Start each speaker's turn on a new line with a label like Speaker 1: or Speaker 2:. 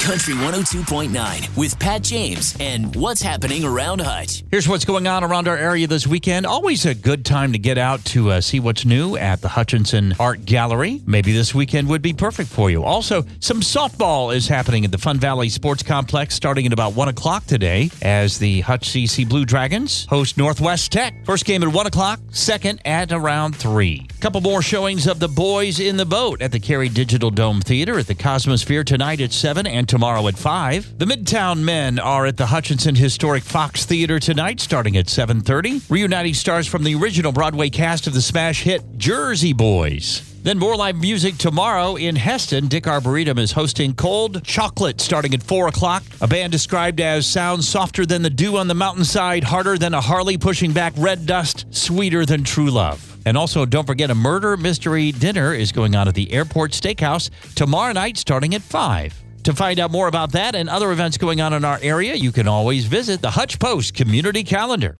Speaker 1: Country 102.9 with Pat James and what's happening around Hutch.
Speaker 2: Here's what's going on around our area this weekend. Always a good time to get out to uh, see what's new at the Hutchinson Art Gallery. Maybe this weekend would be perfect for you. Also, some softball is happening at the Fun Valley Sports Complex starting at about 1 o'clock today as the Hutch CC Blue Dragons host Northwest Tech. First game at 1 o'clock, second at around 3. Couple more showings of the boys in the boat at the Carey Digital Dome Theater at the Cosmosphere tonight at 7 and tomorrow at 5. The Midtown Men are at the Hutchinson Historic Fox Theater tonight starting at 7:30, reuniting stars from the original Broadway cast of the smash hit Jersey Boys. Then more live music tomorrow in Hesston. Dyck Arboretum is hosting Cold Chocolate starting at 4 o'clock. A band described as sounds softer than the dew on the mountainside, harder than a Harley pushing back red dust, sweeter than true love. And also, don't forget a murder mystery dinner is going on at the Airport Steakhouse tomorrow night starting at 5. To find out more about that and other events going on in our area, you can always visit the Hutch Post Community Calendar.